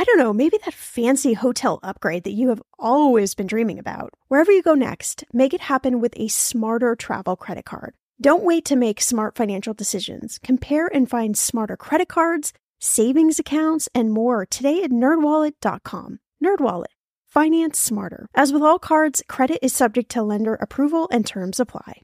I don't know, maybe that fancy hotel upgrade that you have always been dreaming about. Wherever you go next, make it happen with a smarter travel credit card. Don't wait to make smart financial decisions. Compare and find smarter credit cards, savings accounts, and more today at nerdwallet.com. Nerdwallet. Finance smarter. As with all cards, credit is subject to lender approval and terms apply.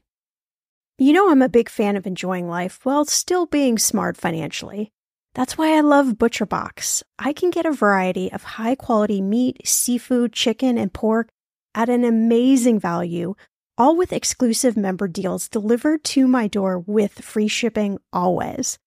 You know, I'm a big fan of enjoying life while still being smart financially. That's why I love ButcherBox. I can get a variety of high quality meat, seafood, chicken, and pork at an amazing value, all with exclusive member deals delivered to my door with free shipping always.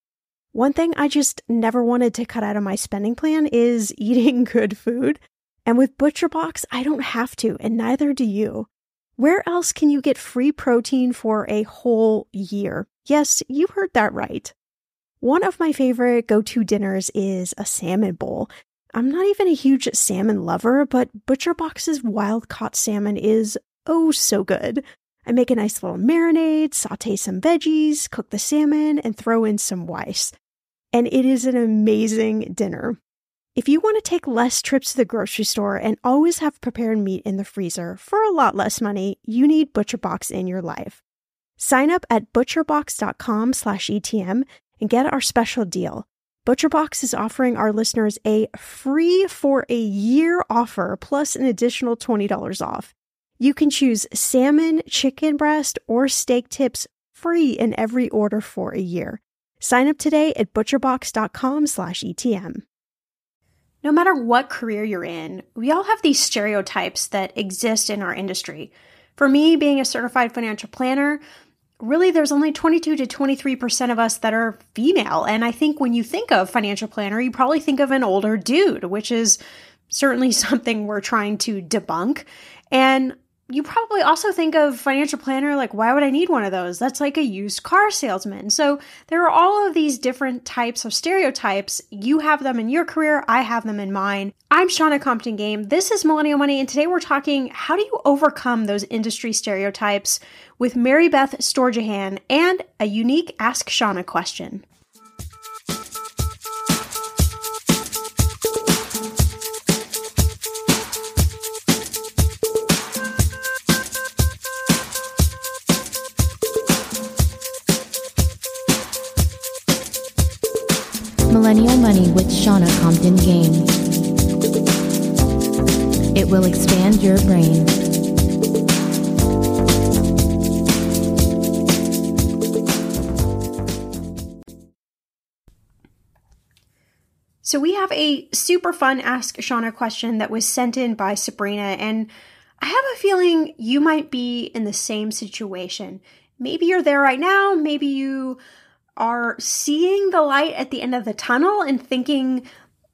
One thing I just never wanted to cut out of my spending plan is eating good food. And with ButcherBox, I don't have to, and neither do you. Where else can you get free protein for a whole year? Yes, you heard that right. One of my favorite go to dinners is a salmon bowl. I'm not even a huge salmon lover, but ButcherBox's wild caught salmon is oh so good. I make a nice little marinade, saute some veggies, cook the salmon, and throw in some rice. And it is an amazing dinner. If you want to take less trips to the grocery store and always have prepared meat in the freezer for a lot less money, you need ButcherBox in your life. Sign up at butcherbox.com/etm and get our special deal. ButcherBox is offering our listeners a free for a year offer plus an additional $20 off. You can choose salmon, chicken breast, or steak tips free in every order for a year. Sign up today at butcherbox.com/etm. No matter what career you're in, we all have these stereotypes that exist in our industry. For me, being a certified financial planner, really there's only 22 to 23% of us that are female. And I think when you think of financial planner, you probably think of an older dude, which is certainly something we're trying to debunk. And you probably also think of financial planner like why would i need one of those? That's like a used car salesman. So there are all of these different types of stereotypes. You have them in your career i have them in mine. I'm Shannah compton game. This is millennial money and today we're talking how do you overcome those industry stereotypes with mary beth Storjohann and a unique ask Shannah question Millennial Money with Shannah Compton Game. It will expand your brain. So we have a super fun Ask Shannah question that was sent in by Sabrina, and I have a feeling you might be in the same situation. Maybe you're there right now, maybe you are seeing the light at the end of the tunnel and thinking,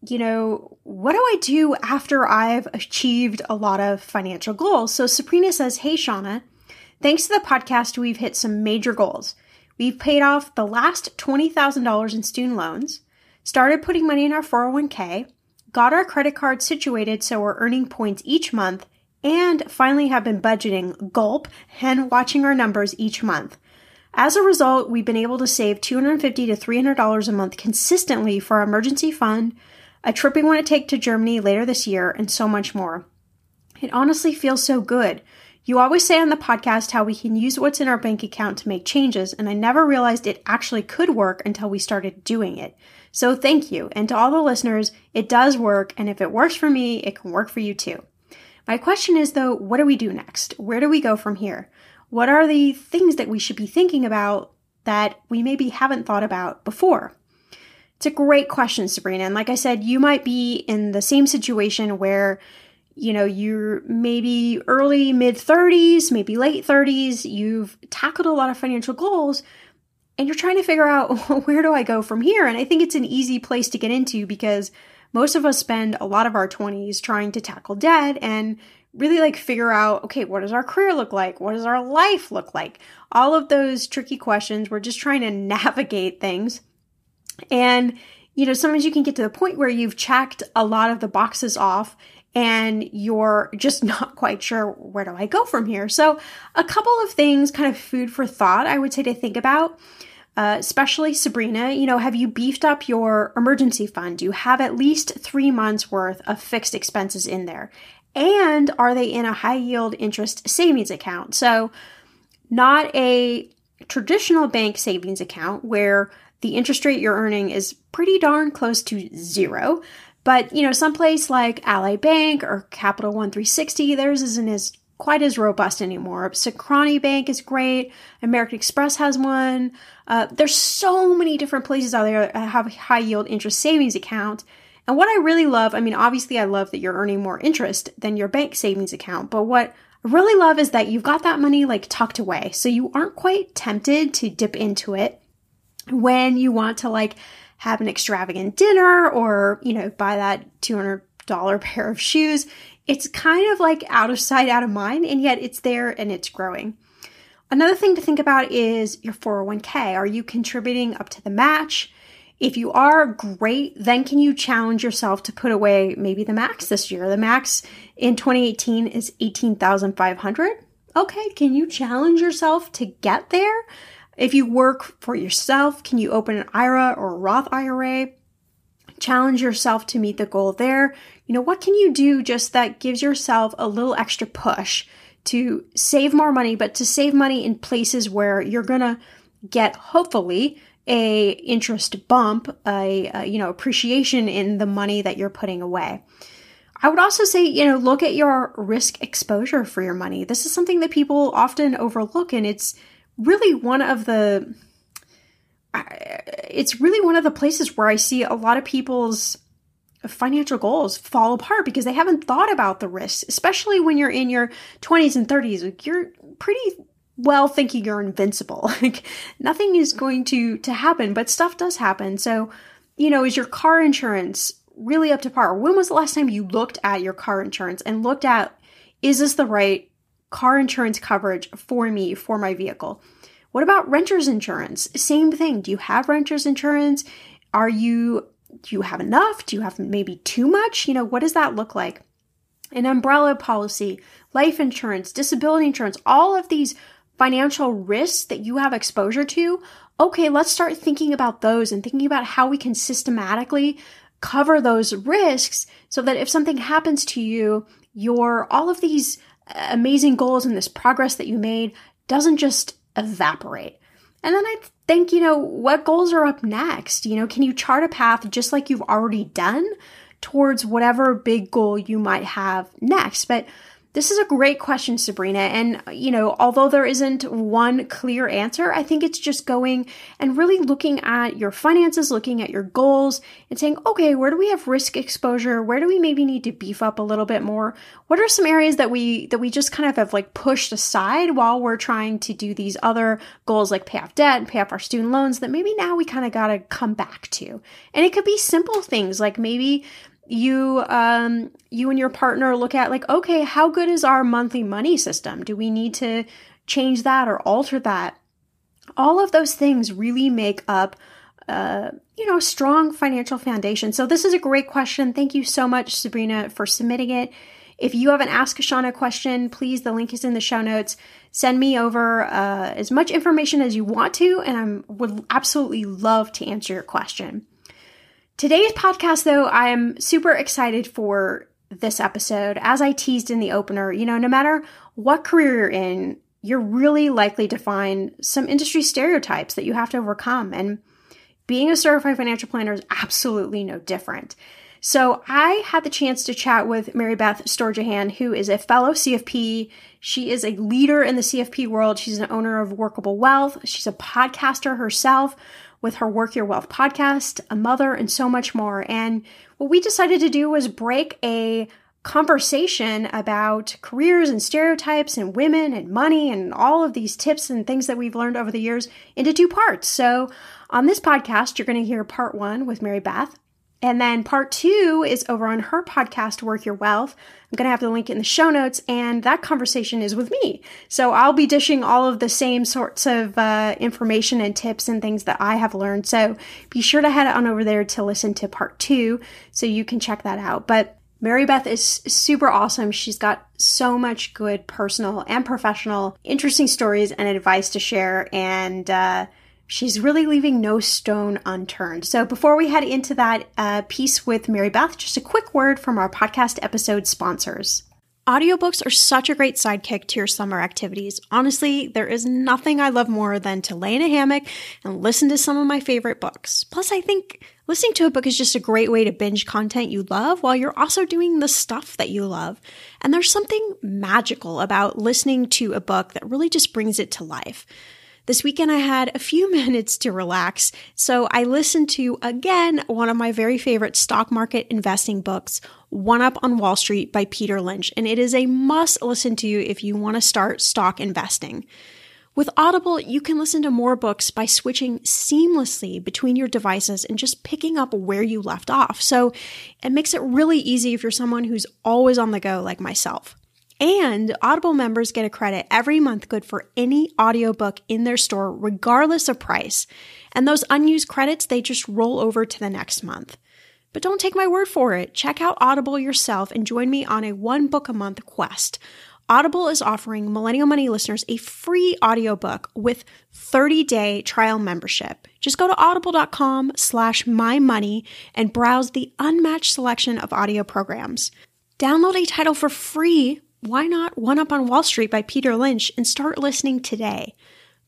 you know, what do I do after I've achieved a lot of financial goals? So Sabrina says, Hey, Shannah, thanks to the podcast, we've hit some major goals. We've paid off the last $20,000 in student loans, started putting money in our 401k, got our credit card situated so we're earning points each month, and finally have been budgeting gulp and watching our numbers each month. As a result, we've been able to save 250 to $300 a month consistently for our emergency fund, a trip we want to take to Germany later this year, and so much more. It honestly feels so good. You always say on the podcast how we can use what's in our bank account to make changes, and I never realized it actually could work until we started doing it. So thank you. And to all the listeners, it does work, and if it works for me, it can work for you too. My question is though, what do we do next? Where do we go from here? What are the things that we should be thinking about that we maybe haven't thought about before? It's a great question, Sabrina. And like I said, you might be in the same situation where, you know, you're maybe early, mid 30s, maybe late 30s, you've tackled a lot of financial goals, and you're trying to figure out where do I go from here? And I think it's an easy place to get into because most of us spend a lot of our 20s trying to tackle debt and really like figure out okay, what does our career look like? What does our life look like? All of those tricky questions. We're just trying to navigate things. And, you know, sometimes you can get to the point where you've checked a lot of the boxes off and you're just not quite sure where do I go from here. So, a couple of things, kind of food for thought, I would say to think about. Uh, especially Sabrina, you know, have you beefed up your emergency fund? Do you have at least three months worth of fixed expenses in there? And are they in a high yield interest savings account? So, not a traditional bank savings account where the interest rate you're earning is pretty darn close to zero. But, you know, someplace like Ally Bank or Capital One 360, theirs isn't as quite as robust anymore. Synchrony Bank is great. American Express has one. Uh, there's so many different places out there that have high yield interest savings account. And what I really love, I mean, obviously, I love that you're earning more interest than your bank savings account. But what I really love is that you've got that money like tucked away. So you aren't quite tempted to dip into it when you want to like have an extravagant dinner or, you know, buy that $200 pair of shoes. It's kind of like out of sight, out of mind, and yet it's there and it's growing. Another thing to think about is your 401k. Are you contributing up to the match? If you are, great. Then can you challenge yourself to put away maybe the max this year? The max in 2018 is 18,500. Okay, can you challenge yourself to get there? If you work for yourself, can you open an IRA or a Roth IRA? Challenge yourself to meet the goal there. You know, what can you do just that gives yourself a little extra push to save more money, but to save money in places where you're gonna get hopefully a interest bump, a, a you know appreciation in the money that you're putting away. I would also say, you know, look at your risk exposure for your money. This is something that people often overlook, and it's really one of the it's really one of the places where I see a lot of people's financial goals fall apart because they haven't thought about the risks, especially when you're in your 20s and 30s. Like you're pretty well thinking you're invincible. Like nothing is going to to happen, but stuff does happen. So, you know, is your car insurance really up to par? When was the last time you looked at your car insurance and looked at is this the right car insurance coverage for me for my vehicle. What about renter's insurance? Same thing. Do you have renter's insurance? Are you do you have enough? Do you have maybe too much? You know, what does that look like? An umbrella policy, life insurance, disability insurance, all of these financial risks that you have exposure to. Okay, let's start thinking about those and thinking about how we can systematically cover those risks so that if something happens to you, your all of these amazing goals and this progress that you made doesn't just evaporate. And then I think, you know, what goals are up next? You know, can you chart a path just like you've already done towards whatever big goal you might have next? But this is a great question, Sabrina. And, you know, although there isn't one clear answer, I think it's just going and really looking at your finances, looking at your goals, and saying, okay, where do we have risk exposure? Where do we maybe need to beef up a little bit more? What are some areas that we that we just kind of have like pushed aside while we're trying to do these other goals like pay off debt and pay off our student loans that maybe now we kind of got to come back to? And it could be simple things like maybe you um you and your partner look at like okay how good is our monthly money system? Do we need to change that or alter that? All of those things really make up uh, you know strong financial foundation. So this is a great question. Thank you so much sabrina for submitting it. If you have an ask Shannah question please the link is in the show notes. Send me over uh, as much information as you want to and i would absolutely love to answer your question Today's podcast, though, I am super excited for this episode. As I teased in the opener, you know, no matter what career you're in, you're really likely to find some industry stereotypes that you have to overcome. And being a certified financial planner is absolutely no different. So I had the chance to chat with Mary Beth Storjohann, who is a fellow CFP. She is a leader in the CFP world. She's an owner of Workable Wealth. She's a podcaster herself with her Work Your Wealth podcast, a mother, and so much more. And what we decided to do was break a conversation about careers and stereotypes and women and money and all of these tips and things that we've learned over the years into two parts. So, on this podcast, you're going to hear part one with Mary Beth. And then part two is over on her podcast, Work Your Wealth. I'm going to have the link in the show notes, and that conversation is with me. So I'll be dishing all of the same sorts of uh, information and tips and things that I have learned. So be sure to head on over there to listen to part two so you can check that out. But Mary Beth is super awesome. She's got so much good personal and professional, interesting stories and advice to share. And, uh, She's really leaving no stone unturned. So before we head into that uh, piece with Mary Beth, just a quick word from our podcast episode sponsors. Audiobooks are such a great sidekick to your summer activities. Honestly, there is nothing I love more than to lay in a hammock and listen to some of my favorite books. Plus, I think listening to a book is just a great way to binge content you love while you're also doing the stuff that you love. And there's something magical about listening to a book that really just brings it to life. This weekend I had a few minutes to relax, so I listened to again one of my very favorite stock market investing books, One Up on Wall Street by Peter Lynch, and it is a must listen to if you want to start stock investing. With Audible, you can listen to more books by switching seamlessly between your devices and just picking up where you left off. So it makes it really easy if you're someone who's always on the go like myself. And Audible members get a credit every month good for any audiobook in their store, regardless of price. And those unused credits, they just roll over to the next month. But don't take my word for it. Check out Audible yourself and join me on a one book a month quest. Audible is offering Millennial Money listeners a free audiobook with 30-day trial membership. Just go to audible.com slash my money and browse the unmatched selection of audio programs. Download a title for free why not One Up on Wall Street by Peter Lynch and start listening today?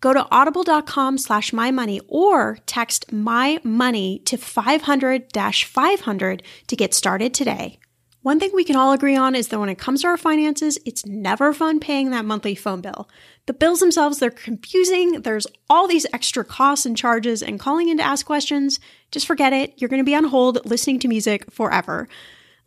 Go to audible.com slash my money or text my money to 500 500 to get started today. One thing we can all agree on is that when it comes to our finances, it's never fun paying that monthly phone bill. The bills themselves, they're confusing. There's all these extra costs and charges, and calling in to ask questions, just forget it. You're going to be on hold listening to music forever.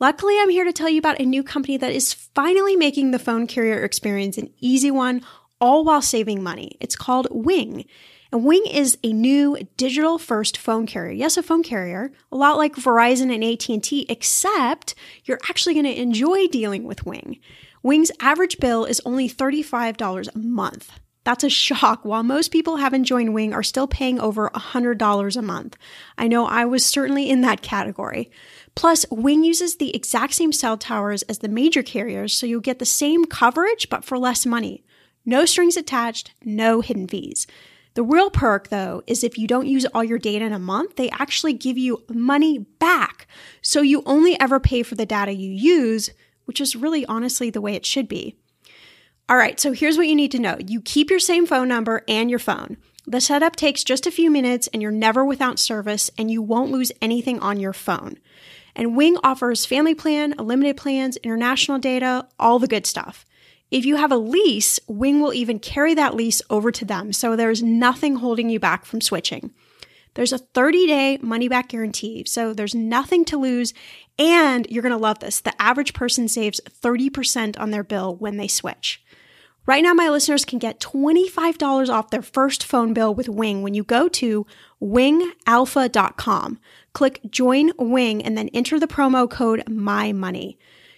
Luckily, I'm here to tell you about a new company that is finally making the phone carrier experience an easy one, all while saving money. It's called Wing. And Wing is a new digital first phone carrier. Yes, a phone carrier, a lot like Verizon and AT&T, except you're actually going to enjoy dealing with Wing. Wing's average bill is only $35 a month. That's a shock. While most people haven't joined Wing are still paying over $100 a month. I know I was certainly in that category. Plus, Wing uses the exact same cell towers as the major carriers, so you'll get the same coverage but for less money. No strings attached, no hidden fees. The real perk, though, is if you don't use all your data in a month, they actually give you money back. So you only ever pay for the data you use, which is really honestly the way it should be. All right, so here's what you need to know you keep your same phone number and your phone. The setup takes just a few minutes and you're never without service, and you won't lose anything on your phone. And Wing offers family plan, unlimited plans, international data, all the good stuff. If you have a lease, Wing will even carry that lease over to them, so there's nothing holding you back from switching. There's a 30 day money back guarantee, so there's nothing to lose. And you're to love this. The average person saves 30% on their bill when they switch. Right now, my listeners can get $25 off their first phone bill with Wing when you go to wingalpha.com. Click join Wing and then enter the promo code MyMoney.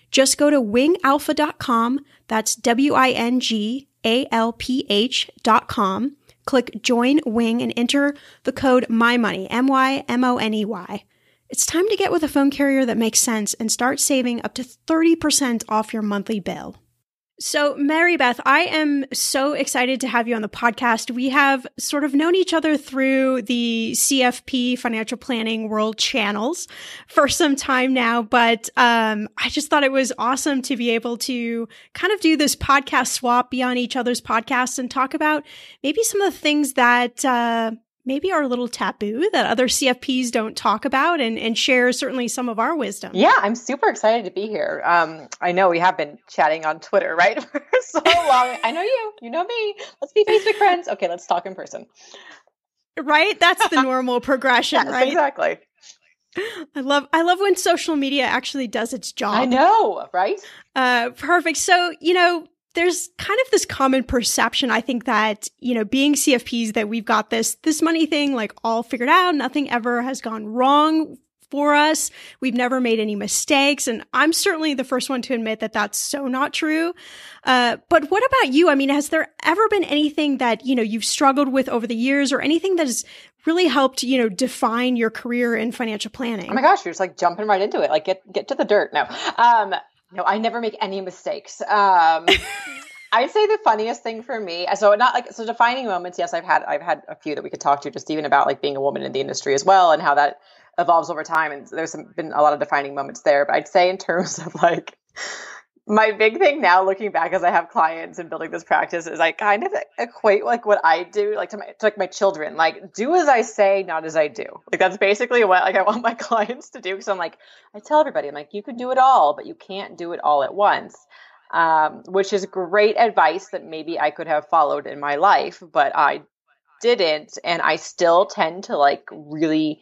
Just go to wingalpha.com. That's W I N G A L P H.com. Click join Wing and enter the code MyMoney, M Y M O N E Y. It's time to get with a phone carrier that makes sense and start saving up to 30% off your monthly bill. So, Mary Beth, I am so excited to have you on the podcast. We have sort of known each other through the CFP financial planning world channels for some time now, but um, I just thought it was awesome to be able to kind of do this podcast swap, be on each other's podcasts, and talk about maybe some of the things that uh, maybe our little taboo that other CFPs don't talk about and, and share certainly some of our wisdom. Yeah, I'm super excited to be here. Um, I know we have been chatting on Twitter, right? For so long. I know you, you know me. Let's be Facebook friends. Okay, let's talk in person. Right? That's the normal progression, yes, right? Exactly. I love I love when social media actually does its job. I know, right? Uh perfect. So, you know, there's kind of this common perception, I think that, you know, being CFPs that we've got this, this money thing like all figured out. Nothing ever has gone wrong for us. We've never made any mistakes. And I'm certainly the first one to admit that that's so not true. Uh, but what about you? I mean, has there ever been anything that, you know, you've struggled with over the years or anything that has really helped, you know, define your career in financial planning? Oh my gosh, you're just like jumping right into it. Like get, get to the dirt. No, um, no, I never make any mistakes. Um, I'd say the funniest thing for me, so not like so defining moments. Yes, I've had I've had a few that we could talk to, just even about like being a woman in the industry as well, and how that evolves over time. And there's some, been a lot of defining moments there. But I'd say in terms of like my big thing now, looking back as I have clients and building this practice, is I kind of equate like what I do, like to my to like my children, like do as I say, not as I do. Like that's basically what like I want my clients to do. Because I'm like, I tell everybody, I'm like, you can do it all, but you can't do it all at once um, which is great advice that maybe I could have followed in my life, but I didn't. And I still tend to like really,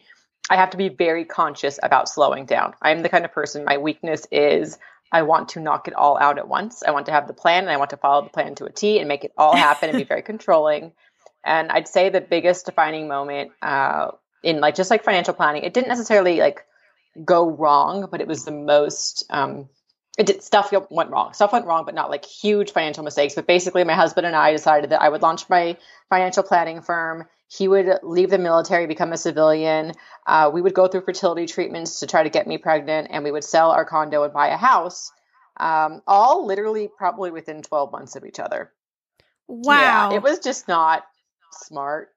I have to be very conscious about slowing down. I'm the kind of person, my weakness is I want to knock it all out at once. I want to have the plan and I want to follow the plan to a T and make it all happen and be very controlling. And I'd say the biggest defining moment uh, in like just like financial planning, it didn't necessarily like go wrong, but it was the most um, it did stuff went wrong. Stuff went wrong, but not like huge financial mistakes. But basically, my husband and I decided that I would launch my financial planning firm. He would leave the military, become a civilian. Uh, we would go through fertility treatments to try to get me pregnant, and we would sell our condo and buy a house. Um, all literally probably within 12 months of each other. Wow. Yeah, it was just not smart.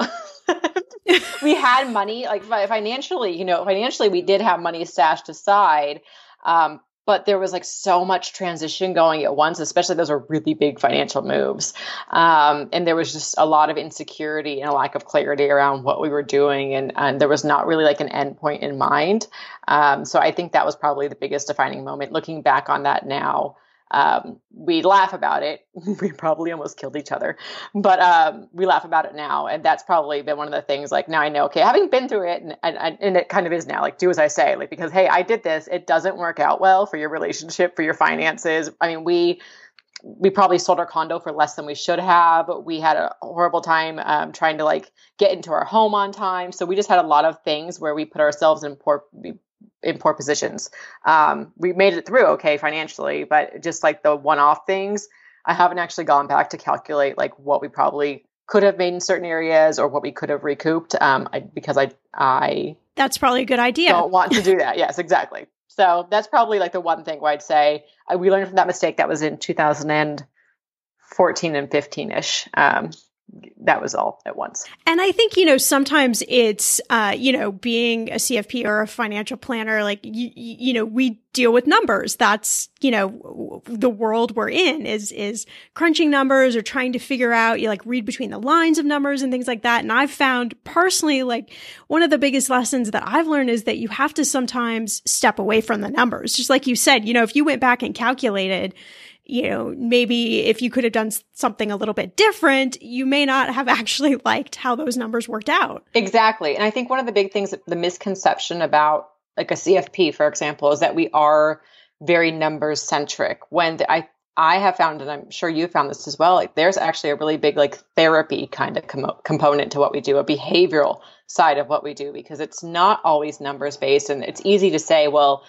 we had money, like financially, you know, financially, we did have money stashed aside. Um, but there was like so much transition going at once, especially those are really big financial moves. Um, and there was just a lot of insecurity and a lack of clarity around what we were doing. And, and there was not really like an end point in mind. Um, so I think that was probably the biggest defining moment. Looking back on that now, um, we laugh about it. we probably almost killed each other, but um, we laugh about it now, and that's probably been one of the things. Like now I know, okay, having been through it, and, and and it kind of is now. Like do as I say, like because hey, I did this. It doesn't work out well for your relationship, for your finances. I mean, we we probably sold our condo for less than we should have. We had a horrible time um, trying to like get into our home on time. So we just had a lot of things where we put ourselves in poor in poor positions. Um, we made it through okay financially, but just like the one-off things, I haven't actually gone back to calculate like what we probably could have made in certain areas or what we could have recouped um, I, because I I that's probably a good idea. Don't want to do that. yes, exactly. So that's probably like the one thing where I'd say I, we learned from that mistake that was in 2014 and 15 ish. Um, that was all at once. And I think, you know, sometimes it's, uh, you know, being a CFP or a financial planner, like, you, you know, we deal with numbers. That's, you know, the world we're in is, is crunching numbers or trying to figure out, you like read between the lines of numbers and things like that. And I've found personally, like, one of the biggest lessons that I've learned is that you have to sometimes step away from the numbers. Just like you said, you know, if you went back and calculated, you know, maybe if you could have done something a little bit different, you may not have actually liked how those numbers worked out. Exactly. And I think one of the big things, the misconception about like a CFP, for example, is that we are very numbers centric. When the, I I have found, and I'm sure you found this as well, like there's actually a really big like therapy kind of com- component to what we do, a behavioral side of what we do, because it's not always numbers based. And it's easy to say, well,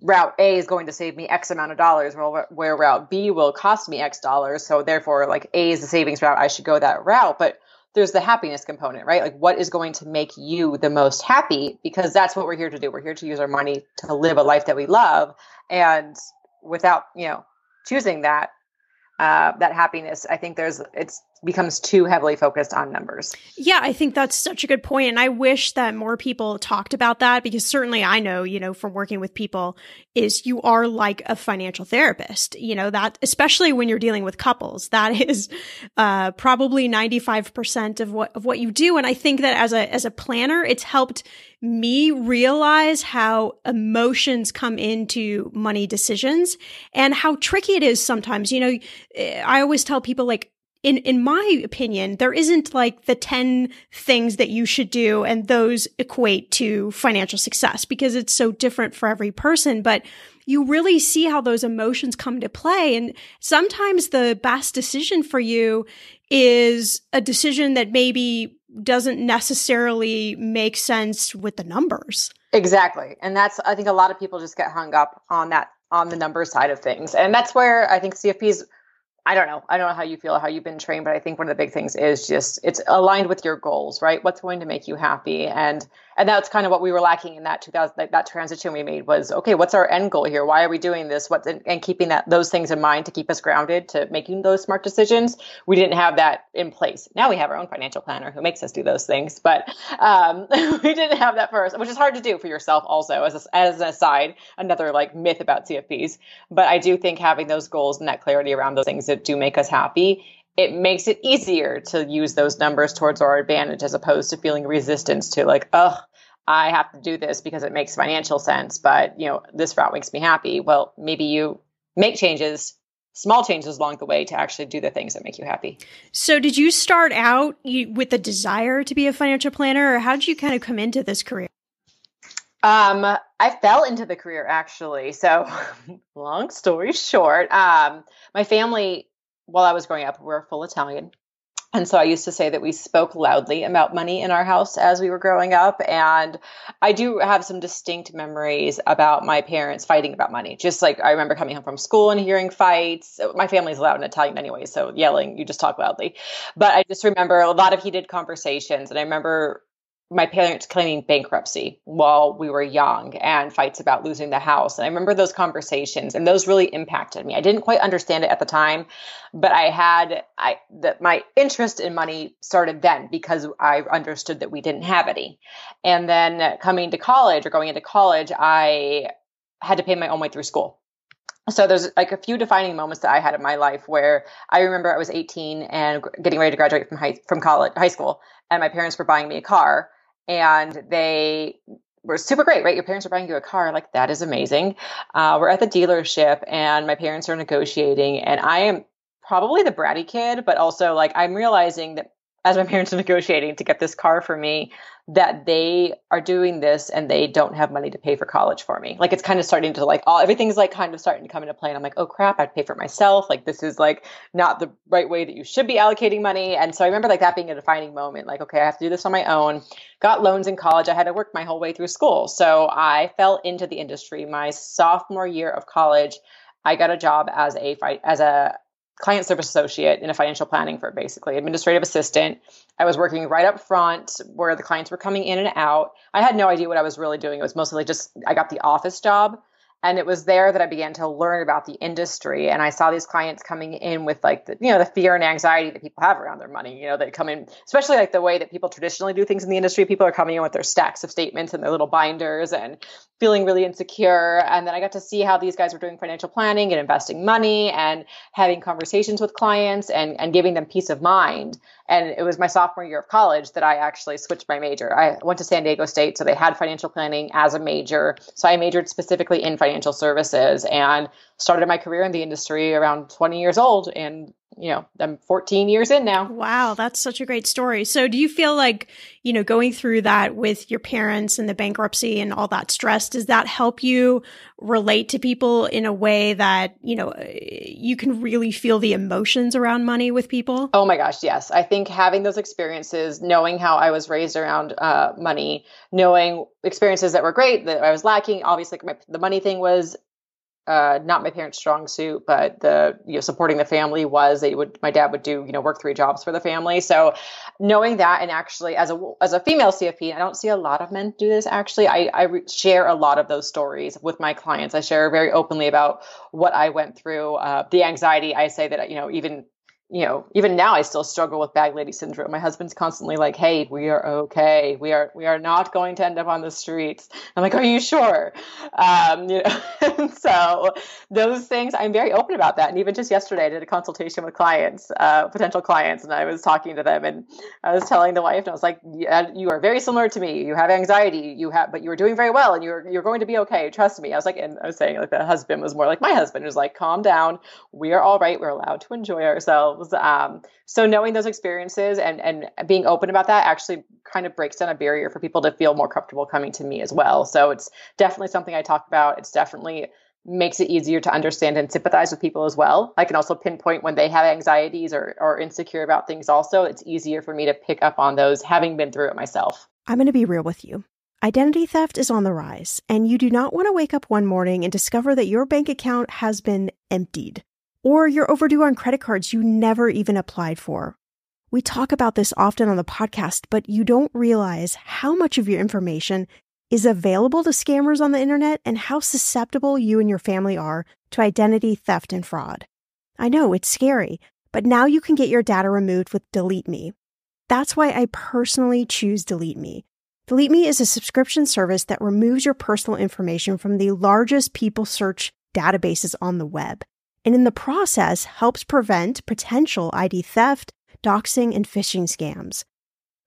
route A is going to save me X amount of dollars, where, where route B will cost me X dollars. So therefore, like A is the savings route, I should go that route. But there's the happiness component, right? Like what is going to make you the most happy? Because that's what we're here to do. We're here to use our money to live a life that we love. And without, you know, choosing that, uh, that happiness, I think there's it's becomes too heavily focused on numbers. Yeah, I think that's such a good. And I wish that more people talked about that because certainly I know, you know, from working with people is you are like a financial therapist, you know, that especially when you're dealing with couples, that is, uh, probably 95% of what, of what you do. And I think that as a, as a planner, it's helped me realize how emotions come into money decisions and how tricky it is sometimes. You know, I always tell people like, in in my opinion, there isn't like the 10 things that you should do and those equate to financial success because it's so different for every person, but you really see how those emotions come to play and sometimes the best decision for you is a decision that maybe doesn't necessarily make sense with the numbers. Exactly. And that's, I think a lot of people just get hung up on that, on the number side of things. And that's where I think CFPs I don't know. I don't know how you feel, how you've been trained, but I think one of the big things is just it's aligned with your goals, right? What's going to make you happy, and and that's kind of what we were lacking in that 2000 like that transition we made was okay what's our end goal here? Why are we doing this? What and keeping that those things in mind to keep us grounded to making those smart decisions we didn't have that in place. Now we have our own financial planner who makes us do those things but um, we didn't have that first which is hard to do for yourself also as, a, as an aside another like myth about cfps but i do think having those goals and that clarity around those things that do make us happy it makes it easier to use those numbers towards our advantage as opposed to feeling resistance to like, oh, I have to do this because it makes financial sense, but you know, this route makes me happy. Well, maybe you make changes, small changes along the way to actually do the things that make you happy. So, did you start out with the desire to be a financial planner, or how did you kind of come into this career? Um, I fell into the career actually. So, long story short, um, my family while I was growing up, we were full Italian. And so I used to say that we spoke loudly about money in our house as we were growing up. And I do have some distinct memories about my parents fighting about money. Just like I remember coming home from school and hearing fights. My family's loud in Italian anyway, so yelling, you just talk loudly. But I just remember a lot of heated conversations. And I remember my parents claiming bankruptcy while we were young and fights about losing the house. And I remember those conversations and those really impacted me. I didn't quite understand it at the time, but I had I that my interest in money started then because I understood that we didn't have any. And then coming to college or going into college, I had to pay my own way through school. So there's like a few defining moments that I had in my life where I remember I was 18 and getting ready to graduate from high from college high school and my parents were buying me a car and they were super great, right? Your parents are buying you a car. Like, that is amazing. Uh, we're at the dealership and my parents are negotiating, and I am probably the bratty kid, but also like I'm realizing that as my parents are negotiating to get this car for me, that they are doing this and they don't have money to pay for college for me. Like it's kind of starting to like all everything's like kind of starting to come into play. And I'm like, oh crap, I'd pay for it myself. Like this is like not the right way that you should be allocating money. And so I remember like that being a defining moment. Like, okay, I have to do this on my own. Got loans in college. I had to work my whole way through school. So I fell into the industry my sophomore year of college. I got a job as a as a client service associate in a financial planning firm, basically administrative assistant. I was working right up front where the clients were coming in and out. I had no idea what I was really doing. It was mostly just I got the office job and it was there that I began to learn about the industry. And I saw these clients coming in with like the, you know, the fear and anxiety that people have around their money. You know, they come in, especially like the way that people traditionally do things in the industry. People are coming in with their stacks of statements and their little binders and feeling really insecure. And then I got to see how these guys were doing financial planning and investing money and having conversations with clients and, and giving them peace of mind. And it was my sophomore year of college that I actually switched my major. I went to San Diego State, so they had financial planning as a major. So I majored specifically in financial services and started my career in the industry around 20 years old. And you know, I'm 14 years in now. Wow, that's such a great story. So, do you feel like, you know, going through that with your parents and the bankruptcy and all that stress, does that help you relate to people in a way that, you know, you can really feel the emotions around money with people? Oh my gosh, yes. I think having those experiences, knowing how I was raised around uh, money, knowing experiences that were great, that I was lacking, obviously, my, the money thing was uh, not my parents' strong suit, but the you know supporting the family was they would my dad would do you know work three jobs for the family. So knowing that and actually as a as a female CFP, I don't see a lot of men do this. Actually, I, I re- share a lot of those stories with my clients. I share very openly about what I went through, uh, the anxiety. I say that you know even you know, even now I still struggle with bag lady syndrome. My husband's constantly like, "Hey, we are okay. We are we are not going to end up on the streets." I'm like, "Are you sure?" Um, you know, so those things I'm very open about that. And even just yesterday, I did a consultation with clients, uh, potential clients, and I was talking to them, and I was telling the wife, and I was like, yeah, "You are very similar to me. You have anxiety. You have, but you are doing very well, and you're you're going to be okay. Trust me." I was like, and I was saying like the husband was more like my husband was like, "Calm down. We are all right. We're allowed to enjoy ourselves." Themselves. Um, so knowing those experiences and and being open about that actually kind of breaks down a barrier for people to feel more comfortable coming to me as well. So it's definitely something I talk about. It's definitely makes it easier to understand and sympathize with people as well. I can also pinpoint when they have anxieties or, or insecure about things also. It's easier for me to pick up on those having been through it myself. I'm going to be real with you. Identity theft is on the rise, and you do not want to wake up one morning and discover that your bank account has been emptied, or you're overdue on credit cards you never even applied for. We talk about this often on the podcast, but you don't realize how much of your information is available to scammers on the internet and how susceptible you and your family are to identity theft and fraud. I know it's scary, but now you can get your data removed with Delete Me. That's why I personally choose Delete Me. Delete Me is a subscription service that removes your personal information from the largest people search databases on the web, and in the process helps prevent potential ID theft, doxing, and phishing scams.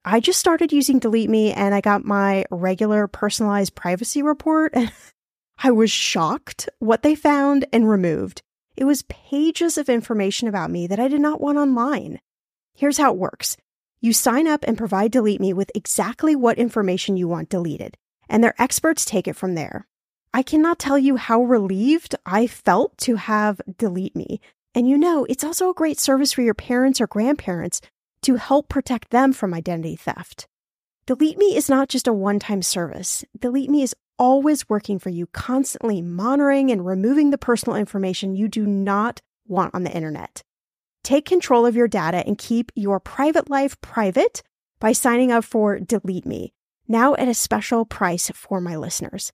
I just started using Delete Me and I got my regular personalized privacy report I was shocked what they found and removed. It was pages of information about me that I did not want online. Here's how it works. You sign up and provide Delete Me with exactly what information you want deleted, and their experts take it from there. I cannot tell you how relieved I felt to have Delete Me. And you know, it's also a great service for your parents or grandparents to help protect them from identity theft. Delete Me is not just a one time service. Delete Me is always working for you, constantly monitoring and removing the personal information you do not want on the internet. Take control of your data and keep your private life private by signing up for Delete Me, now at a special price for my listeners.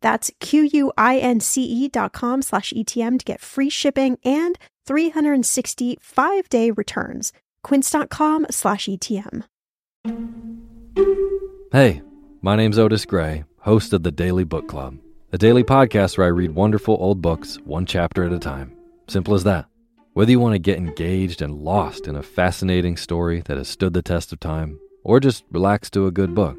That's Q-U-I-N-C-E dot com slash ETM to get free shipping and 365 day returns. Quince.com slash ETM. Hey, my name's Otis Gray, host of the Daily Book Club, a daily podcast where I read wonderful old books one chapter at a time. Simple as that. Whether you want to get engaged and lost in a fascinating story that has stood the test of time, or just relax to a good book,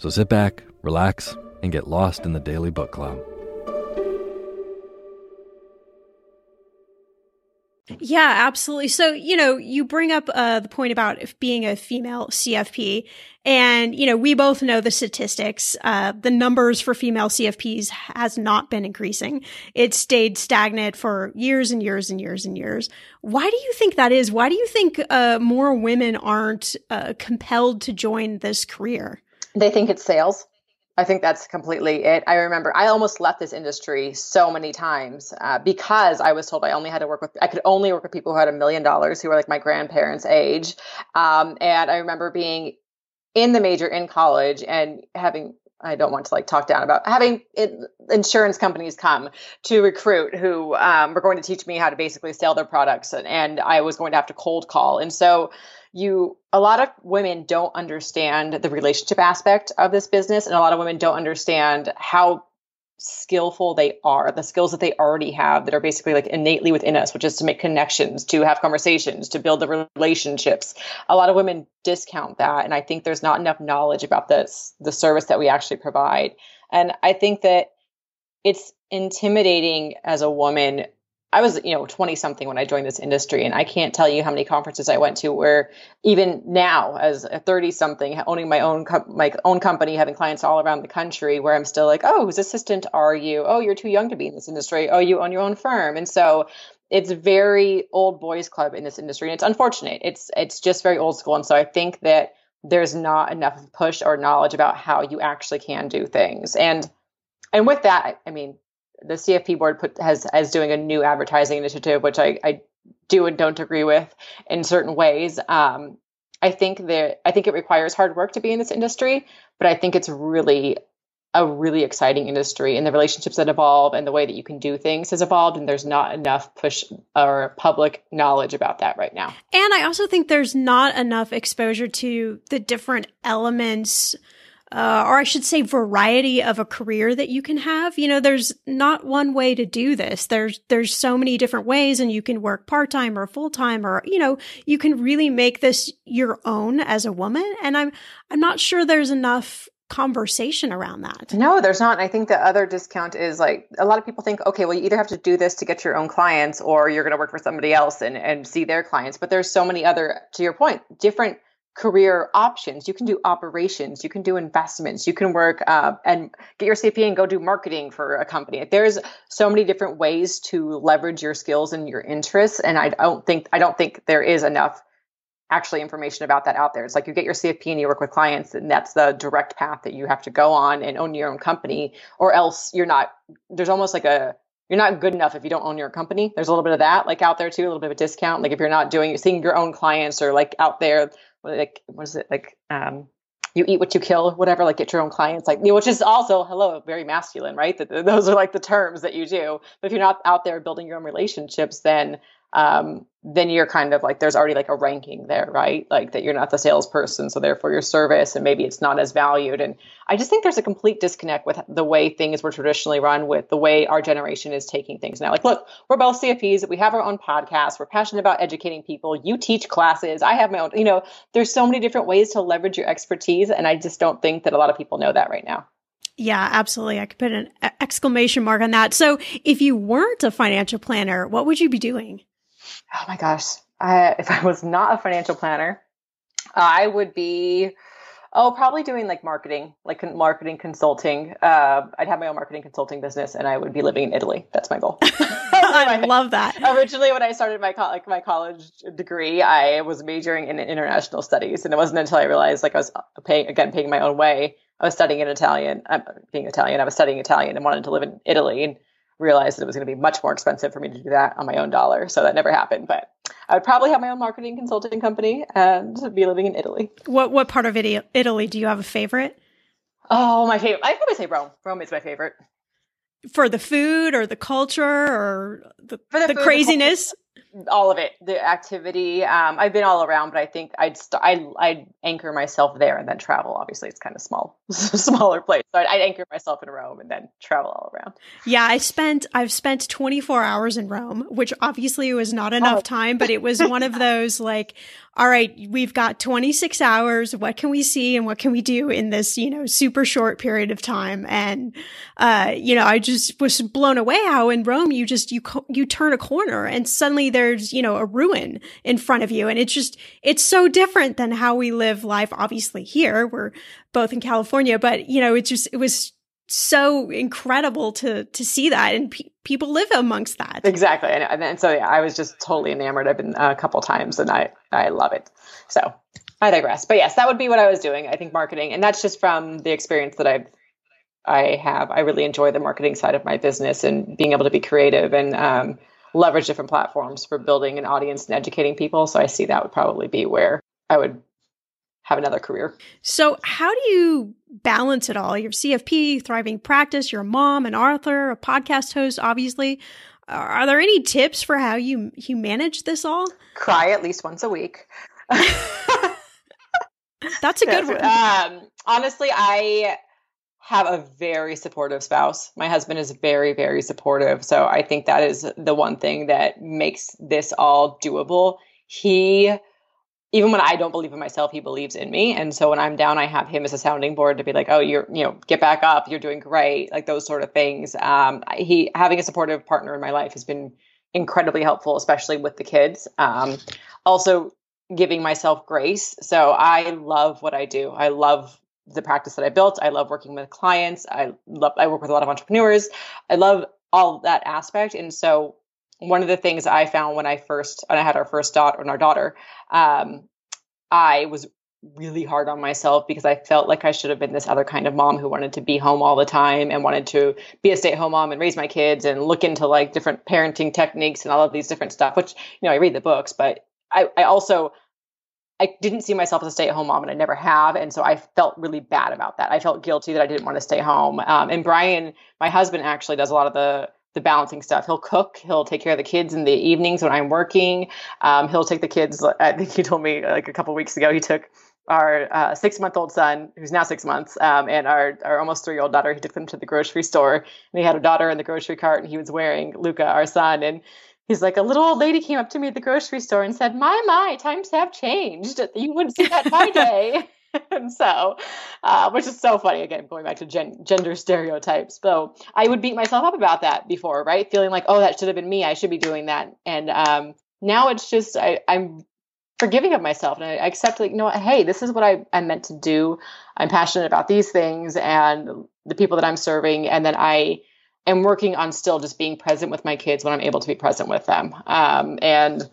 So sit back, relax, and get lost in the Daily Book Club. Yeah, absolutely. So, you know, you bring up uh, the point about being a female CFP, and you know, we both know the statistics. Uh, the numbers for female CFPs has not been increasing; it stayed stagnant for years and years and years and years. Why do you think that is? Why do you think uh, more women aren't uh, compelled to join this career? They think it's sales. I think that's completely it. I remember I almost left this industry so many times uh, because I was told I only had to work with, I could only work with people who had a million dollars, who were like my grandparents' age. Um, and I remember being in the major in college and having, I don't want to like talk down about having it, insurance companies come to recruit who um, were going to teach me how to basically sell their products. And, and I was going to have to cold call. And so, you a lot of women don't understand the relationship aspect of this business and a lot of women don't understand how skillful they are the skills that they already have that are basically like innately within us which is to make connections to have conversations to build the relationships. A lot of women discount that and i think there's not enough knowledge about this the service that we actually provide. And i think that it's intimidating as a woman I was, you know, 20 something when I joined this industry. And I can't tell you how many conferences I went to where even now as a 30 something owning my own, co- my own company, having clients all around the country where I'm still like, oh, whose assistant are you? Oh, you're too young to be in this industry. Oh, you own your own firm. And so it's very old boys club in this industry. And it's unfortunate. It's, it's just very old school. And so I think that there's not enough push or knowledge about how you actually can do things. And, and with that, I mean, the CFP board put has as doing a new advertising initiative, which I, I do and don't agree with in certain ways. Um, I think that I think it requires hard work to be in this industry, but I think it's really a really exciting industry and the relationships that evolve and the way that you can do things has evolved and there's not enough push or public knowledge about that right now. And I also think there's not enough exposure to the different elements uh, or I should say variety of a career that you can have. You know, there's not one way to do this. There's, there's so many different ways and you can work part time or full time or, you know, you can really make this your own as a woman. And I'm, I'm not sure there's enough conversation around that. No, there's not. I think the other discount is like a lot of people think, okay, well, you either have to do this to get your own clients or you're going to work for somebody else and, and see their clients. But there's so many other, to your point, different career options. You can do operations, you can do investments, you can work uh, and get your CPA and go do marketing for a company. There's so many different ways to leverage your skills and your interests, and I don't think I don't think there is enough actually information about that out there. It's like you get your CFP and you work with clients, and that's the direct path that you have to go on and own your own company, or else you're not. There's almost like a you're not good enough if you don't own your company. There's a little bit of that like out there too, a little bit of a discount. Like if you're not doing seeing your own clients or like out there like what is it like um you eat what you kill whatever like get your own clients like which is also hello very masculine right? That those are like the terms that you do. But if you're not out there building your own relationships then um, then you're kind of like there's already like a ranking there, right? Like that you're not the salesperson, so therefore your service and maybe it's not as valued. And I just think there's a complete disconnect with the way things were traditionally run with the way our generation is taking things now. Like, look, we're both CFPs, we have our own podcast, we're passionate about educating people. You teach classes, I have my own, you know, there's so many different ways to leverage your expertise. And I just don't think that a lot of people know that right now. Yeah, absolutely. I could put an exclamation mark on that. So, if you weren't a financial planner, what would you be doing? Oh my gosh, I, if I was not a financial planner, I would be, oh, probably doing like marketing, like marketing consulting. Uh, I'd have my own marketing consulting business, and I would be living in Italy. That's my goal. I love that. Originally, when I started my co- like my college degree, I was majoring in international studies, and it wasn't until I realized like I was paying again paying my own way. I was studying in Italian, I'm uh, being Italian. I was studying Italian and wanted to live in Italy, and realized that it was going to be much more expensive for me to do that on my own dollar. So that never happened. But I would probably have my own marketing consulting company and be living in Italy. What what part of Italy do you have a favorite? Oh, my favorite. I'd probably say Rome. Rome is my favorite. For the food or the culture or the, the, the craziness? All of it the activity um, i've been all around but i think i'd st- I'd, I'd anchor myself there and then travel obviously it's kind of small smaller place so I'd, I'd, anchor myself in rome and then travel all around yeah i spent i've spent 24 hours in rome which obviously was not enough oh. time but it was one of those like all right, we've got 26 hours. What can we see and what can we do in this, you know, super short period of time? And, uh, you know, I just was blown away how in Rome you just, you, you turn a corner and suddenly there's, you know, a ruin in front of you. And it's just, it's so different than how we live life, obviously here. We're both in California, but, you know, it's just, it was so incredible to to see that and pe- people live amongst that. Exactly. And, and, so yeah i was just totally enamored. I've been a couple times and i i love it. So i digress. But yes that would be what i was doing i think marketing. And that's just from the experience that i've i have. I really enjoy the marketing side of my business and being able to be creative and um, leverage different platforms for building an audience and educating people. So i see that would probably be where i would have another career. So, how do you balance it all? Your CFP, thriving practice, your mom, an author, a podcast host, obviously. Are there any tips for how you you manage this all? Cry at least once a week. That's a good one. Um, honestly, I have a very supportive spouse. My husband is very, very supportive. So I think that is the one thing that makes this all doable. He even when I don't believe in myself, he believes in me. And so when I'm down, I have him as a sounding board to be like, oh, you're, you know, get back up. You're doing great. Like those sort of things. Um, he, having a supportive partner in my life has been incredibly helpful, especially with the kids. Um, also giving myself grace. So I love what I do. I love the practice that I built. I love working with clients. I love, I work with a lot of entrepreneurs. I love all that aspect. And so one of the things I found when I first when I had our first daughter and our daughter, um, I was really hard on myself because I felt like I should have been this other kind of mom who wanted to be home all the time and wanted to be a stay-at-home mom and raise my kids and look into like different parenting techniques and all of these different stuff. Which you know I read the books, but I, I also I didn't see myself as a stay-at-home mom, and I never have, and so I felt really bad about that. I felt guilty that I didn't want to stay home. Um, and Brian, my husband, actually does a lot of the the balancing stuff. He'll cook. He'll take care of the kids in the evenings when I'm working. Um, he'll take the kids. I think he told me like a couple weeks ago he took our uh, six month old son, who's now six months, um, and our, our almost three year old daughter. He took them to the grocery store, and he had a daughter in the grocery cart, and he was wearing Luca, our son, and he's like a little old lady came up to me at the grocery store and said, "My my, times have changed. You wouldn't see that my day." and so, uh, which is so funny again, going back to gen- gender stereotypes. So I would beat myself up about that before, right? Feeling like, oh, that should have been me. I should be doing that. And um, now it's just I, I'm forgiving of myself and I accept like, you know hey, this is what I, I'm meant to do. I'm passionate about these things and the people that I'm serving. And then I am working on still just being present with my kids when I'm able to be present with them. Um, and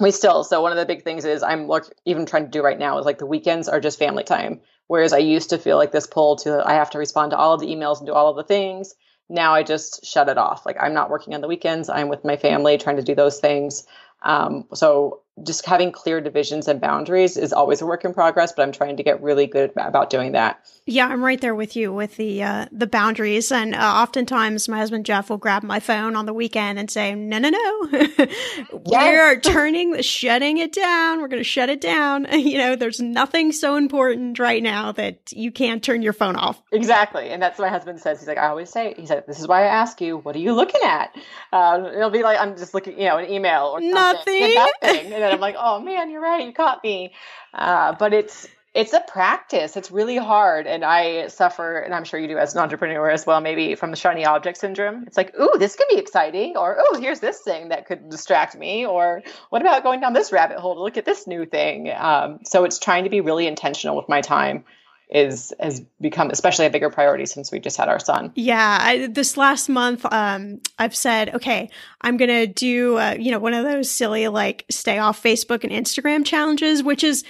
we still so one of the big things is i'm look even trying to do right now is like the weekends are just family time. Whereas i used to feel like this pull to i have to respond to all of the emails and do all of the things. Now i just shut it off. Like i'm not working on the weekends. I'm with my family trying to do those things. Um, so just having clear divisions and boundaries is always a work in progress, but I'm trying to get really good about doing that. Yeah, I'm right there with you with the uh, the boundaries, and uh, oftentimes my husband Jeff will grab my phone on the weekend and say, "No, no, no, we're turning, the shutting it down. We're going to shut it down. you know, there's nothing so important right now that you can't turn your phone off." Exactly, and that's what my husband says. He's like, I always say, he said, "This is why I ask you, what are you looking at?" Um, it'll be like I'm just looking, you know, an email or nothing, nothing, I'm like, "Oh man, you're right, you caught me." Uh, but it's it's a practice. It's really hard. And I suffer, and I'm sure you do as an entrepreneur as well, maybe from the shiny object syndrome. It's like, ooh, this could be exciting. Or, oh, here's this thing that could distract me. Or, what about going down this rabbit hole to look at this new thing? Um, so it's trying to be really intentional with my time is has become especially a bigger priority since we just had our son. Yeah, I, this last month, um, I've said, okay, I'm gonna do, uh, you know, one of those silly like stay off Facebook and Instagram challenges, which is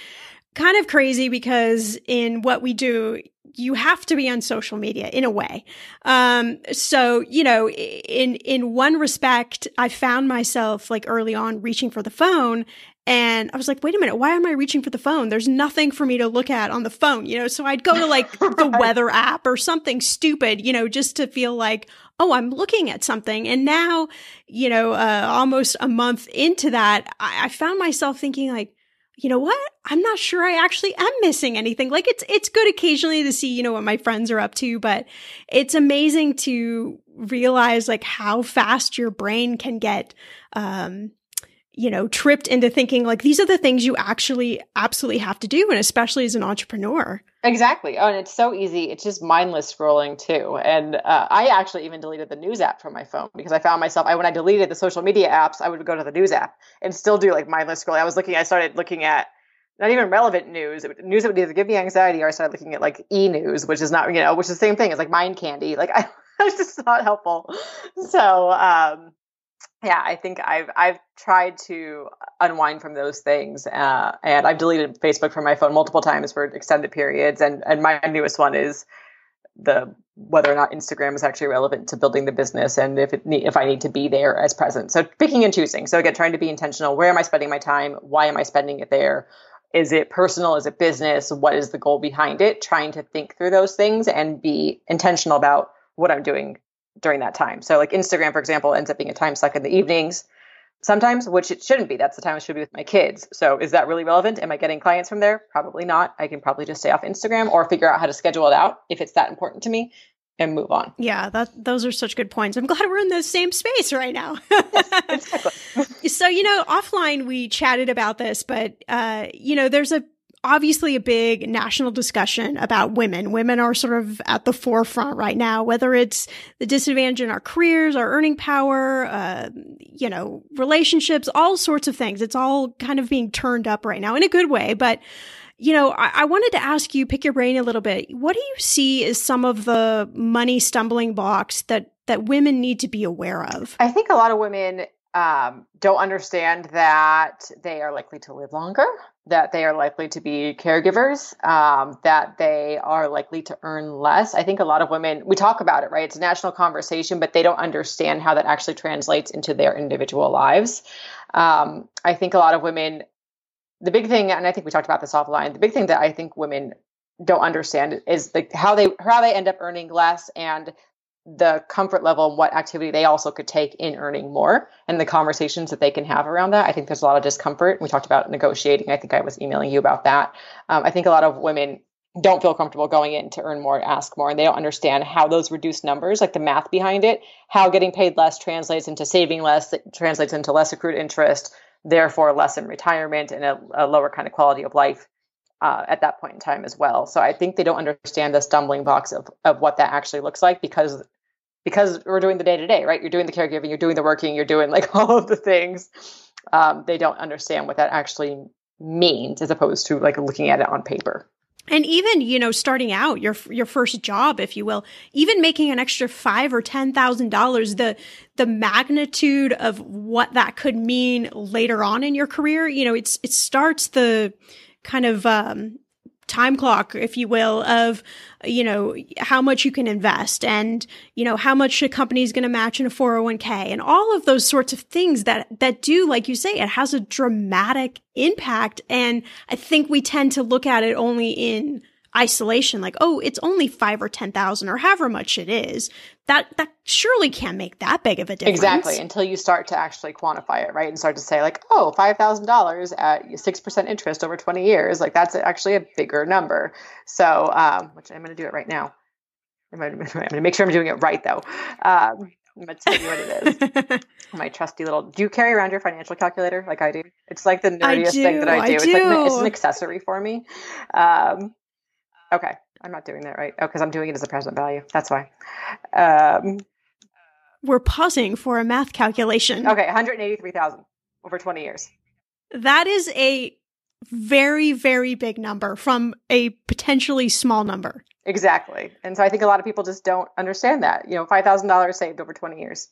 kind of crazy because in what we do, you have to be on social media in a way. Um, so, you know, in, in one respect, I found myself like early on reaching for the phone and I was like, wait a minute, why am I reaching for the phone? There's nothing for me to look at on the phone, you know? So I'd go to like the weather app or something stupid, you know, just to feel like, oh, I'm looking at something. And now, you know, uh, almost a month into that, I, I found myself thinking like, you know what? I'm not sure I actually am missing anything. Like it's it's good occasionally to see, you know, what my friends are up to, but it's amazing to realize like how fast your brain can get um you know, tripped into thinking like these are the things you actually absolutely have to do and especially as an entrepreneur. Exactly. Oh, and it's so easy. It's just mindless scrolling too. And uh, I actually even deleted the news app from my phone because I found myself, I, when I deleted the social media apps, I would go to the news app and still do like mindless scrolling. I was looking, I started looking at not even relevant news, news that would either give me anxiety or I started looking at like e news, which is not, you know, which is the same thing. It's like mind candy. Like I, it's just not helpful. So, um, yeah, I think I've I've tried to unwind from those things, uh, and I've deleted Facebook from my phone multiple times for extended periods. And and my newest one is the whether or not Instagram is actually relevant to building the business, and if it if I need to be there as present. So picking and choosing. So again, trying to be intentional. Where am I spending my time? Why am I spending it there? Is it personal? Is it business? What is the goal behind it? Trying to think through those things and be intentional about what I'm doing during that time. So like Instagram, for example, ends up being a time suck in the evenings sometimes, which it shouldn't be. That's the time I should be with my kids. So is that really relevant? Am I getting clients from there? Probably not. I can probably just stay off Instagram or figure out how to schedule it out if it's that important to me and move on. Yeah, that those are such good points. I'm glad we're in the same space right now. yes, exactly. so, you know, offline we chatted about this, but uh, you know, there's a obviously a big national discussion about women. Women are sort of at the forefront right now, whether it's the disadvantage in our careers, our earning power, uh, you know, relationships, all sorts of things. It's all kind of being turned up right now in a good way. But, you know, I, I wanted to ask you, pick your brain a little bit. What do you see as some of the money stumbling blocks that that women need to be aware of? I think a lot of women um, don't understand that they are likely to live longer, that they are likely to be caregivers, um, that they are likely to earn less. I think a lot of women, we talk about it, right? It's a national conversation, but they don't understand how that actually translates into their individual lives. Um, I think a lot of women, the big thing, and I think we talked about this offline, the big thing that I think women don't understand is the, how they how they end up earning less and the comfort level and what activity they also could take in earning more and the conversations that they can have around that. I think there's a lot of discomfort. We talked about negotiating. I think I was emailing you about that. Um, I think a lot of women don't feel comfortable going in to earn more, ask more, and they don't understand how those reduced numbers, like the math behind it, how getting paid less translates into saving less, that translates into less accrued interest, therefore less in retirement and a, a lower kind of quality of life uh, at that point in time as well. So I think they don't understand the stumbling blocks of of what that actually looks like because because we're doing the day to day, right? You're doing the caregiving, you're doing the working, you're doing like all of the things. Um, they don't understand what that actually means as opposed to like looking at it on paper. And even, you know, starting out your your first job, if you will, even making an extra five or ten thousand dollars, the the magnitude of what that could mean later on in your career, you know, it's it starts the kind of um, time clock, if you will, of, you know, how much you can invest and, you know, how much a company is going to match in a 401k and all of those sorts of things that, that do, like you say, it has a dramatic impact. And I think we tend to look at it only in isolation, like, oh, it's only five or 10,000 or however much it is. That, that surely can't make that big of a difference. Exactly. Until you start to actually quantify it, right? And start to say like, oh, $5,000 at 6% interest over 20 years. Like that's actually a bigger number. So, um, which I'm going to do it right now. I'm going to make sure I'm doing it right though. Um, I'm going to tell you what it is. My trusty little. Do you carry around your financial calculator like I do? It's like the nerdiest thing that I do. I it's do. like it's an accessory for me. Um, Okay, I'm not doing that right. Oh, because I'm doing it as a present value. That's why. Um, We're pausing for a math calculation. Okay, 183,000 over 20 years. That is a very, very big number from a potentially small number. Exactly. And so I think a lot of people just don't understand that. You know, $5,000 saved over 20 years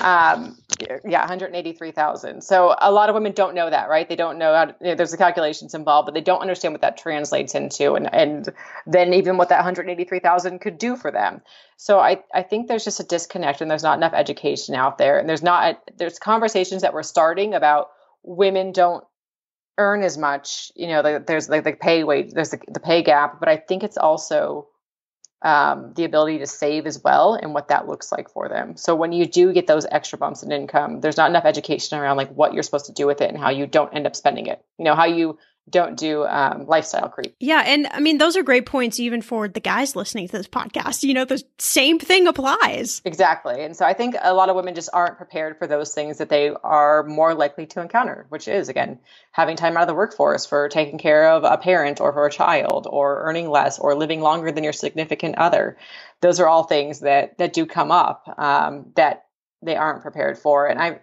um yeah 183,000 so a lot of women don't know that right? They don't know how to, you know, there's the calculations involved but they don't understand what that translates into and and then even what that 183,000 could do for them. So i i think there's just a disconnect and there's not enough education out there. And there's not there's conversations that we're starting about women don't earn as much you know there's like the pay wage there's the, the pay gap but i think it's also um, the ability to save as well and what that looks like for them. So when you do get those extra bumps in income, there's not enough education around like what you're supposed to do with it and how you don't end up spending it. You know, how you don't do um, lifestyle creep. Yeah. And I mean, those are great points even for the guys listening to this podcast. You know, the same thing applies. Exactly. And so I think a lot of women just aren't prepared for those things that they are more likely to encounter, which is, again, having time out of the workforce for taking care of a parent or for a child or earning less or living longer than your significant other. Those are all things that, that do come up um, that they aren't prepared for. And I,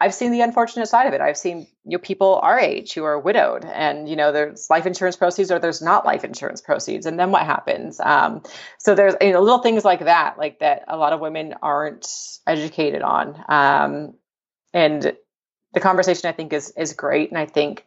I've seen the unfortunate side of it. I've seen you know, people our age who are widowed, and you know there's life insurance proceeds or there's not life insurance proceeds, and then what happens? Um, so there's you know little things like that, like that a lot of women aren't educated on, um, and the conversation I think is is great, and I think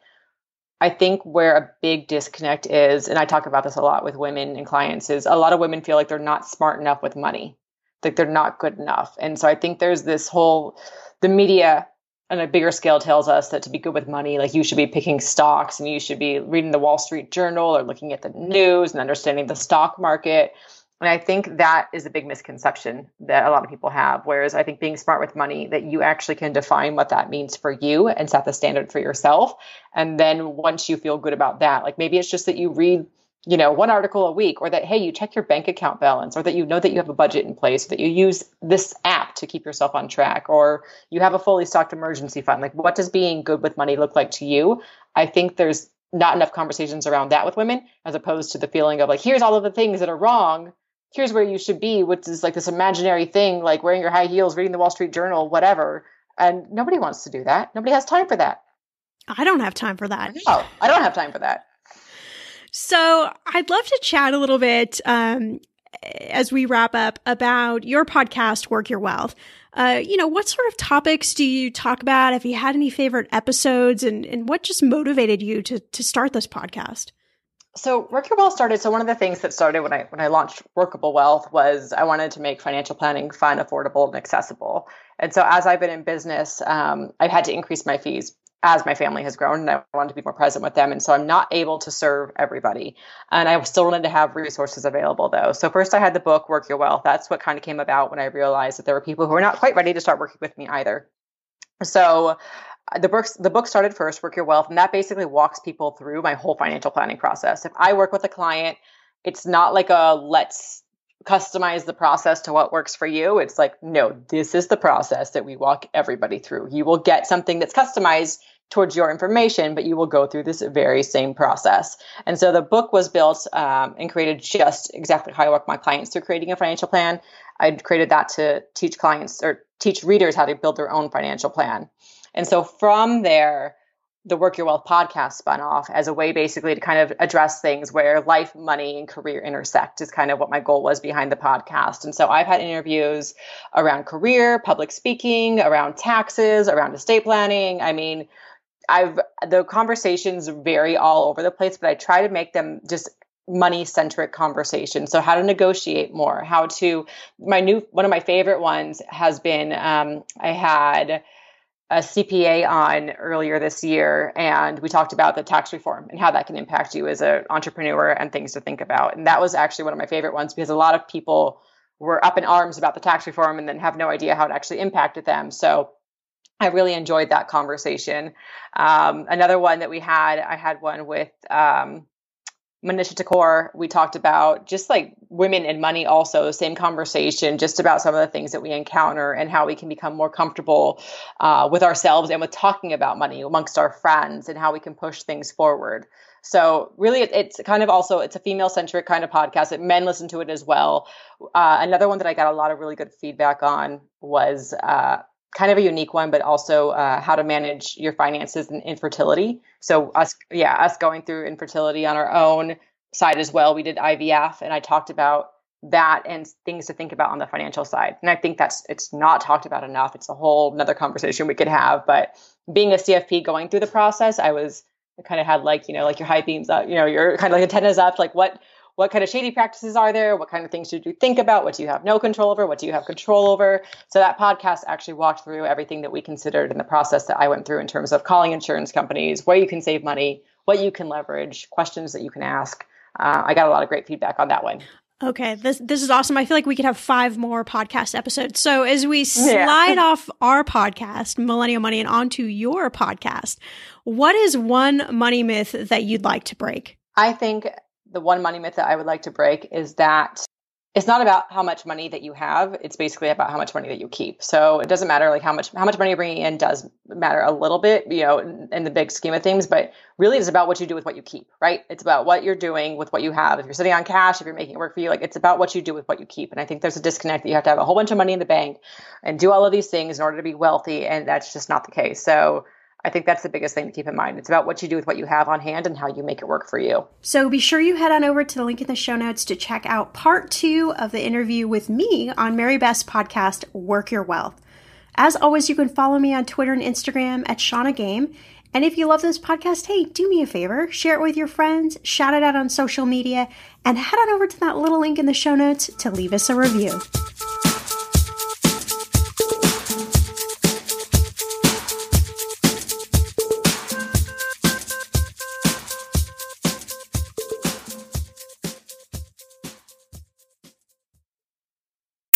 I think where a big disconnect is, and I talk about this a lot with women and clients, is a lot of women feel like they're not smart enough with money, like they're not good enough, and so I think there's this whole the media on a bigger scale tells us that to be good with money, like you should be picking stocks and you should be reading the Wall Street Journal or looking at the news and understanding the stock market. And I think that is a big misconception that a lot of people have. Whereas I think being smart with money, that you actually can define what that means for you and set the standard for yourself. And then once you feel good about that, like maybe it's just that you read you know, one article a week, or that, hey, you check your bank account balance, or that you know that you have a budget in place, or that you use this app to keep yourself on track, or you have a fully stocked emergency fund. Like, what does being good with money look like to you? I think there's not enough conversations around that with women, as opposed to the feeling of like, here's all of the things that are wrong. Here's where you should be, which is like this imaginary thing, like wearing your high heels, reading the Wall Street Journal, whatever. And nobody wants to do that. Nobody has time for that. I don't have time for that. No, I don't have time for that. So I'd love to chat a little bit um, as we wrap up about your podcast, Work Your Wealth. Uh, you know, what sort of topics do you talk about? Have you had any favorite episodes, and and what just motivated you to to start this podcast? So Work Your Wealth started. So one of the things that started when I when I launched Workable Wealth was I wanted to make financial planning fun, affordable, and accessible. And so as I've been in business, um, I've had to increase my fees as my family has grown and I wanted to be more present with them. And so I'm not able to serve everybody. And I still wanted to have resources available though. So first I had the book, Work Your Wealth. That's what kind of came about when I realized that there were people who were not quite ready to start working with me either. So uh, the book the book started first, Work Your Wealth, and that basically walks people through my whole financial planning process. If I work with a client, it's not like a let's customize the process to what works for you. It's like, no, this is the process that we walk everybody through. You will get something that's customized towards your information, but you will go through this very same process. And so the book was built um, and created just exactly how I walk my clients through creating a financial plan. I created that to teach clients or teach readers how to build their own financial plan. And so from there, the Work Your Wealth podcast spun off as a way basically to kind of address things where life, money, and career intersect is kind of what my goal was behind the podcast. And so I've had interviews around career, public speaking, around taxes, around estate planning. I mean, I've the conversations vary all over the place, but I try to make them just money centric conversation. So how to negotiate more, how to my new one of my favorite ones has been um, I had a CPA on earlier this year, and we talked about the tax reform and how that can impact you as an entrepreneur and things to think about. And that was actually one of my favorite ones because a lot of people were up in arms about the tax reform and then have no idea how it actually impacted them. So I really enjoyed that conversation. Um, another one that we had, I had one with um, Manisha Thakor, we talked about just like women and money, also, same conversation, just about some of the things that we encounter and how we can become more comfortable uh, with ourselves and with talking about money amongst our friends and how we can push things forward. So really, it's kind of also it's a female centric kind of podcast. That men listen to it as well. Uh, another one that I got a lot of really good feedback on was uh, kind of a unique one, but also uh, how to manage your finances and infertility. So us, yeah, us going through infertility on our own side as well. We did IVF, and I talked about that and things to think about on the financial side. And I think that's it's not talked about enough. It's a whole another conversation we could have. But being a CFP going through the process, I was I kind of had like you know like your high beams up, you know, your kind of like antennas up, like what what kind of shady practices are there? What kind of things should you think about? What do you have no control over? What do you have control over? So that podcast actually walked through everything that we considered in the process that I went through in terms of calling insurance companies, where you can save money, what you can leverage, questions that you can ask. Uh, I got a lot of great feedback on that one. Okay, this this is awesome. I feel like we could have five more podcast episodes. So as we slide yeah. off our podcast, Millennial Money, and onto your podcast, what is one money myth that you'd like to break? I think the one money myth that I would like to break is that it's not about how much money that you have. It's basically about how much money that you keep. So it doesn't matter like how much how much money you're bringing in does matter a little bit you know in, in, the big scheme of things but really it's about what you do with what you keep right? It's about what you're doing with what you have. If you're sitting on cash if you're making it work for you like it's about what you do with what you keep. And i think there's a disconnect that you have to have a whole bunch of money in the bank and do all of these things in order to be wealthy and that's just not the case. So I think that's the biggest thing to keep in mind. It's about what you do with what you have on hand and how you make it work for you. So be sure you head on over to the link in the show notes to check out part two of the interview with me on Mary Beth's podcast, Work Your Wealth. As always, you can follow me on Twitter and Instagram at Shannah Game. And if you love this podcast, hey, do me a favor, share it with your friends, shout it out on social media, and head on over to that little link in the show notes to leave us a review.